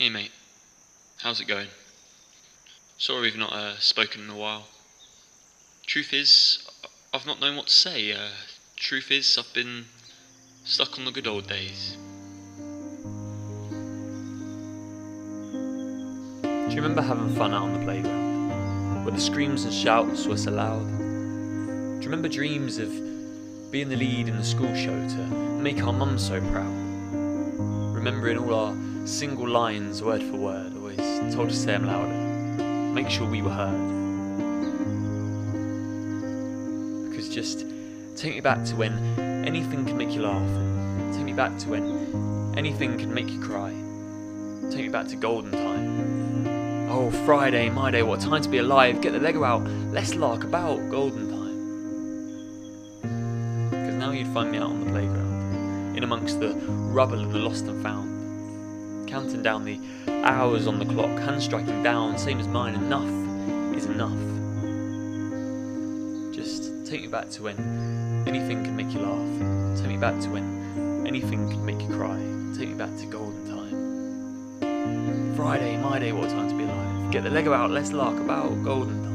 Hey mate, how's it going? Sorry we've not uh, spoken in a while. Truth is, I've not known what to say. Uh, truth is, I've been stuck on the good old days. Do you remember having fun out on the playground? Where the screams and shouts were so loud? Do you remember dreams of being the lead in the school show to make our mum so proud? Remembering all our single lines, word for word, always told to say them louder, make sure we were heard. Because just take me back to when anything can make you laugh, take me back to when anything can make you cry. Take me back to golden time. Oh, Friday, my day, what time to be alive. Get the Lego out, let's lark about golden time. Because now you'd find me out on the playground, in amongst the rubble and the lost and found. Counting down the hours on the clock, hand striking down, same as mine, enough is enough. Just take me back to when anything can make you laugh. Take me back to when anything can make you cry. Take me back to golden time. Friday, my day, what time to be alive. Get the Lego out, let's lark about golden time.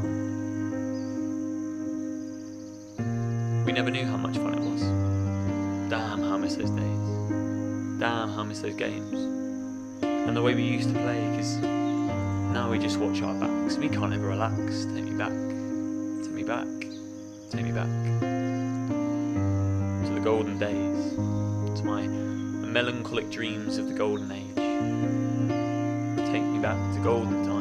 We never knew how much fun it was. Miss those days. Damn, how I miss those games. And the way we used to play, because now we just watch our backs. We can't ever relax. Take me back. Take me back. Take me back. To the golden days. To my melancholic dreams of the golden age. Take me back to golden times.